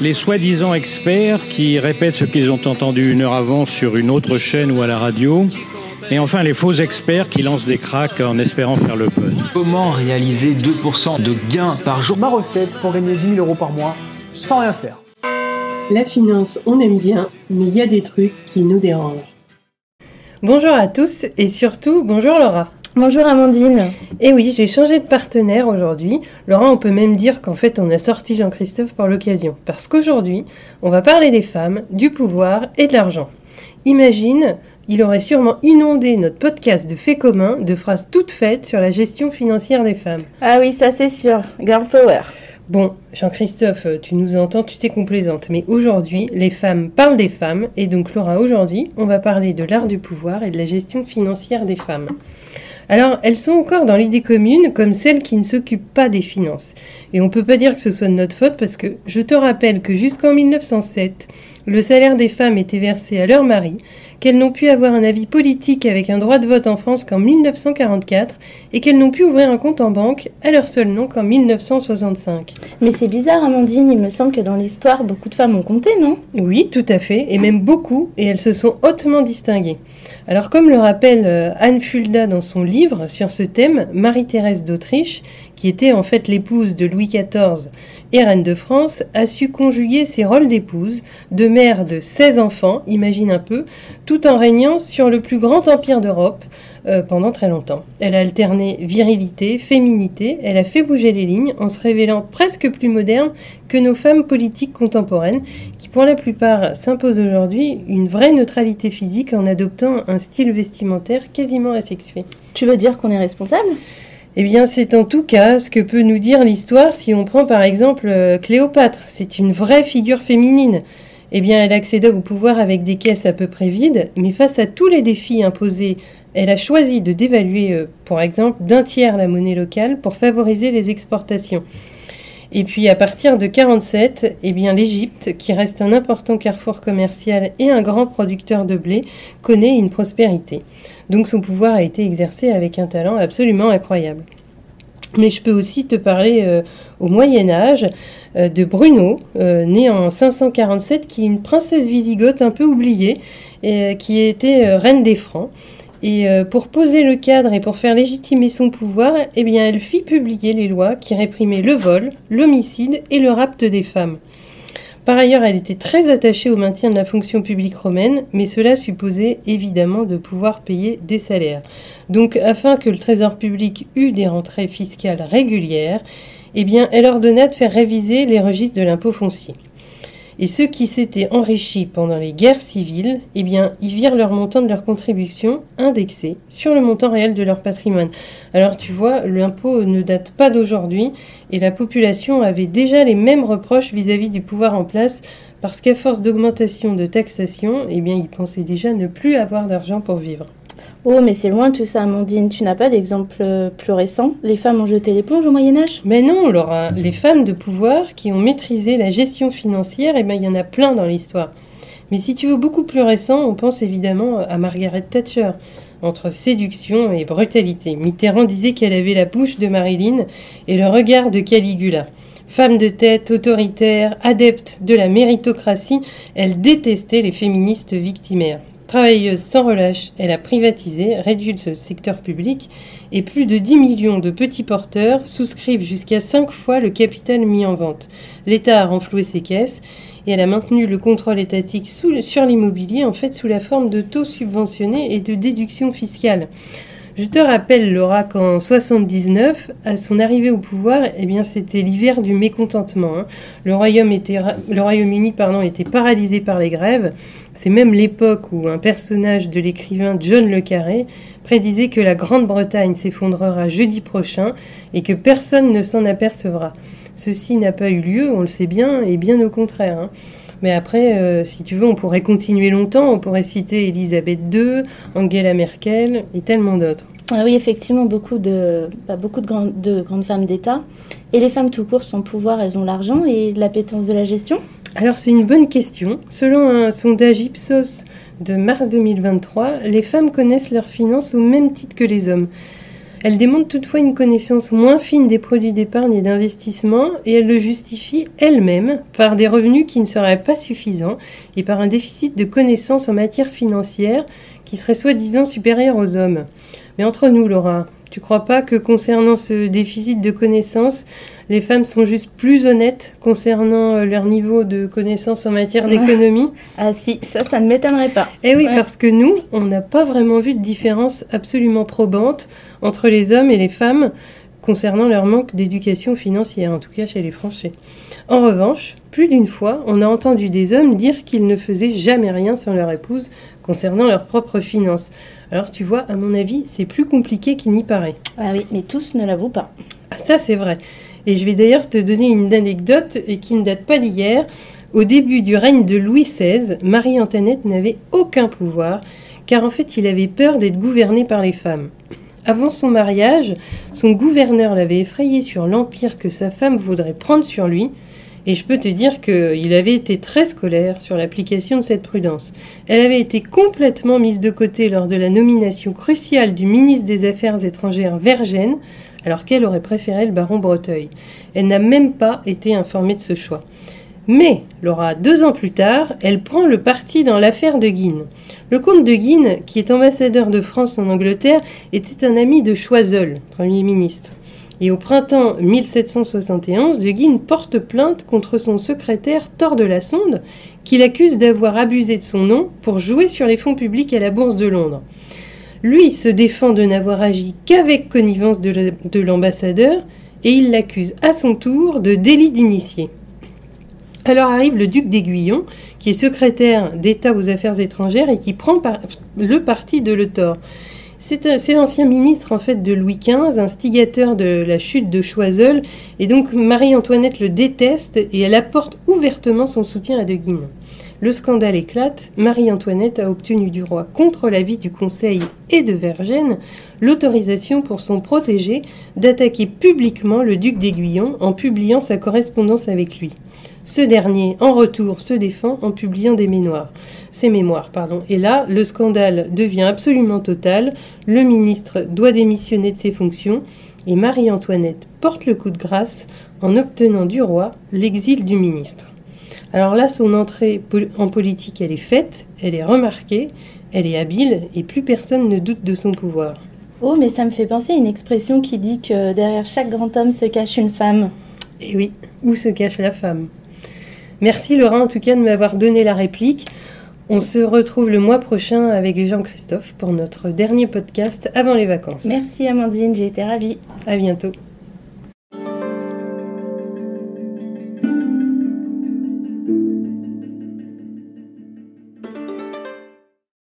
les soi-disant experts qui répètent ce qu'ils ont entendu une heure avant sur une autre chaîne ou à la radio. Et enfin, les faux experts qui lancent des cracks en espérant faire le buzz. Comment réaliser 2% de gains par jour? Ma recette pour gagner 10 000 euros par mois sans rien faire. La finance, on aime bien, mais il y a des trucs qui nous dérangent. Bonjour à tous et surtout bonjour Laura. Bonjour Amandine. Et oui, j'ai changé de partenaire aujourd'hui. Laura, on peut même dire qu'en fait on a sorti Jean-Christophe pour l'occasion. Parce qu'aujourd'hui, on va parler des femmes, du pouvoir et de l'argent. Imagine, il aurait sûrement inondé notre podcast de faits communs de phrases toutes faites sur la gestion financière des femmes. Ah oui, ça c'est sûr. Girl power. Bon, Jean-Christophe, tu nous entends, tu sais qu'on plaisante, mais aujourd'hui, les femmes parlent des femmes, et donc Laura, aujourd'hui, on va parler de l'art du pouvoir et de la gestion financière des femmes. Alors, elles sont encore dans l'idée commune comme celles qui ne s'occupent pas des finances. Et on ne peut pas dire que ce soit de notre faute parce que je te rappelle que jusqu'en 1907, le salaire des femmes était versé à leur mari, qu'elles n'ont pu avoir un avis politique avec un droit de vote en France qu'en 1944 et qu'elles n'ont pu ouvrir un compte en banque à leur seul nom qu'en 1965. Mais c'est bizarre, Amandine, il me semble que dans l'histoire, beaucoup de femmes ont compté, non? Oui, tout à fait, et même beaucoup, et elles se sont hautement distinguées. Alors comme le rappelle euh, Anne Fulda dans son livre sur ce thème, Marie-Thérèse d'Autriche, qui était en fait l'épouse de Louis XIV et reine de France, a su conjuguer ses rôles d'épouse, de mère de 16 enfants, imagine un peu, tout en régnant sur le plus grand empire d'Europe euh, pendant très longtemps. Elle a alterné virilité, féminité, elle a fait bouger les lignes en se révélant presque plus moderne que nos femmes politiques contemporaines, qui pour la plupart s'imposent aujourd'hui une vraie neutralité physique en adoptant un style vestimentaire quasiment asexué. Tu veux dire qu'on est responsable? Eh bien, c'est en tout cas ce que peut nous dire l'histoire si on prend par exemple euh, Cléopâtre. C'est une vraie figure féminine. Eh bien, elle accéda au pouvoir avec des caisses à peu près vides, mais face à tous les défis imposés, elle a choisi de dévaluer, euh, par exemple, d'un tiers la monnaie locale pour favoriser les exportations. Et puis à partir de 47, eh l'Égypte, qui reste un important carrefour commercial et un grand producteur de blé, connaît une prospérité. Donc son pouvoir a été exercé avec un talent absolument incroyable. Mais je peux aussi te parler euh, au Moyen Âge euh, de Bruno, né en 547, qui est une princesse wisigothe un peu oubliée, et, qui était reine des Francs. Et euh, pour poser le cadre et pour faire légitimer son pouvoir, eh bien, elle fit publier les lois qui réprimaient le vol, l'homicide et le rapt des femmes. Par ailleurs, elle était très attachée au maintien de la fonction publique romaine, mais cela supposait évidemment de pouvoir payer des salaires. Donc, afin que le trésor public eût des rentrées fiscales régulières, eh elle ordonna de faire réviser les registres de l'impôt foncier. Et ceux qui s'étaient enrichis pendant les guerres civiles, eh bien, ils virent leur montant de leur contribution indexé sur le montant réel de leur patrimoine. Alors tu vois, l'impôt ne date pas d'aujourd'hui et la population avait déjà les mêmes reproches vis-à-vis du pouvoir en place parce qu'à force d'augmentation de taxation, eh bien, ils pensaient déjà ne plus avoir d'argent pour vivre. Oh, mais c'est loin tout ça, Amandine. Tu n'as pas d'exemple euh, plus récent? Les femmes ont jeté l'éponge au Moyen-Âge? Mais non, Laura. Les femmes de pouvoir qui ont maîtrisé la gestion financière, eh bien, il y en a plein dans l'histoire. Mais si tu veux beaucoup plus récent, on pense évidemment à Margaret Thatcher. Entre séduction et brutalité. Mitterrand disait qu'elle avait la bouche de Marilyn et le regard de Caligula. Femme de tête, autoritaire, adepte de la méritocratie, elle détestait les féministes victimaires. Travailleuse sans relâche, elle a privatisé, réduit le secteur public et plus de 10 millions de petits porteurs souscrivent jusqu'à 5 fois le capital mis en vente. L'État a renfloué ses caisses et elle a maintenu le contrôle étatique sur l'immobilier en fait sous la forme de taux subventionnés et de déductions fiscales. Je te rappelle, Laura, qu'en 79, à son arrivée au pouvoir, eh bien, c'était l'hiver du mécontentement. Hein. Le Royaume-Uni pardon, était paralysé par les grèves. C'est même l'époque où un personnage de l'écrivain John Le Carré prédisait que la Grande-Bretagne s'effondrera jeudi prochain et que personne ne s'en apercevra. Ceci n'a pas eu lieu, on le sait bien, et bien au contraire. Hein. Mais après, euh, si tu veux, on pourrait continuer longtemps. On pourrait citer Elisabeth II, Angela Merkel et tellement d'autres. Ah oui, effectivement, beaucoup de, bah, beaucoup de, grandes, de grandes femmes d'État. Et les femmes tout court, sans pouvoir, elles ont l'argent et l'appétence de la gestion? Alors c'est une bonne question. Selon un sondage Ipsos de mars 2023, les femmes connaissent leurs finances au même titre que les hommes. Elle démontre toutefois une connaissance moins fine des produits d'épargne et d'investissement et elle le justifie elle-même par des revenus qui ne seraient pas suffisants et par un déficit de connaissances en matière financière qui serait soi-disant supérieur aux hommes. Mais entre nous, Laura, tu crois pas que concernant ce déficit de connaissances, les femmes sont juste plus honnêtes concernant euh, leur niveau de connaissances en matière d'économie? Ah si, ça, ça ne m'étonnerait pas. Eh oui, Ouais. parce que nous, on n'a pas vraiment vu de différence absolument probante entre les hommes et les femmes concernant leur manque d'éducation financière, en tout cas chez les Français. En revanche, plus d'une fois, on a entendu des hommes dire qu'ils ne faisaient jamais rien sans leur épouse concernant leurs propres finances. Alors tu vois, à mon avis, c'est plus compliqué qu'il n'y paraît. Ah oui, mais tous ne l'avouent pas. Ah, ça, c'est vrai. Et je vais d'ailleurs te donner une anecdote et qui ne date pas d'hier. Au début du règne de Louis XVI, Marie-Antoinette n'avait aucun pouvoir, car en fait, il avait peur d'être gouverné par les femmes. Avant son mariage, son gouverneur l'avait effrayé sur l'empire que sa femme voudrait prendre sur lui, et je peux te dire qu'il avait été très scolaire sur l'application de cette prudence. Elle avait été complètement mise de côté lors de la nomination cruciale du ministre des Affaires étrangères Vergène, alors qu'elle aurait préféré le baron Breteuil. Elle n'a même pas été informée de ce choix. Mais, Laura, deux ans plus tard, elle prend le parti dans l'affaire de Guine. Le comte de Guine, qui est ambassadeur de France en Angleterre, était un ami de Choiseul, Premier ministre. Et au printemps 1771, de Guine porte plainte contre son secrétaire Thor de la Sonde, qui l'accuse d'avoir abusé de son nom pour jouer sur les fonds publics à la Bourse de Londres. Lui se défend de n'avoir agi qu'avec connivence de l'ambassadeur et il l'accuse à son tour de délit d'initié. Alors arrive le duc d'Aiguillon, qui est secrétaire d'État aux Affaires étrangères et qui prend le parti de Le Thor. C'est l'ancien ministre en fait de Louis XV, instigateur de la chute de Choiseul, et donc Marie-Antoinette le déteste et elle apporte ouvertement son soutien à De Guine. Le scandale éclate, Marie-Antoinette a obtenu du roi, contre l'avis du Conseil et de Vergennes, l'autorisation pour son protégé d'attaquer publiquement le duc d'Aiguillon en publiant sa correspondance avec lui. Ce dernier, en retour, se défend en publiant des mémoires. Ses mémoires, pardon. Et là, le scandale devient absolument total. Le ministre doit démissionner de ses fonctions et Marie-Antoinette porte le coup de grâce en obtenant du roi l'exil du ministre. Alors là, son entrée en politique, elle est faite, elle est remarquée, elle est habile et plus personne ne doute de son pouvoir. Oh, mais ça me fait penser à une expression qui dit que derrière chaque grand homme se cache une femme. Et oui, où se cache la femme? Merci Laurent en tout cas de m'avoir donné la réplique. On se retrouve le mois prochain avec Jean-Christophe pour notre dernier podcast avant les vacances. Merci Amandine, j'ai été ravie. À bientôt.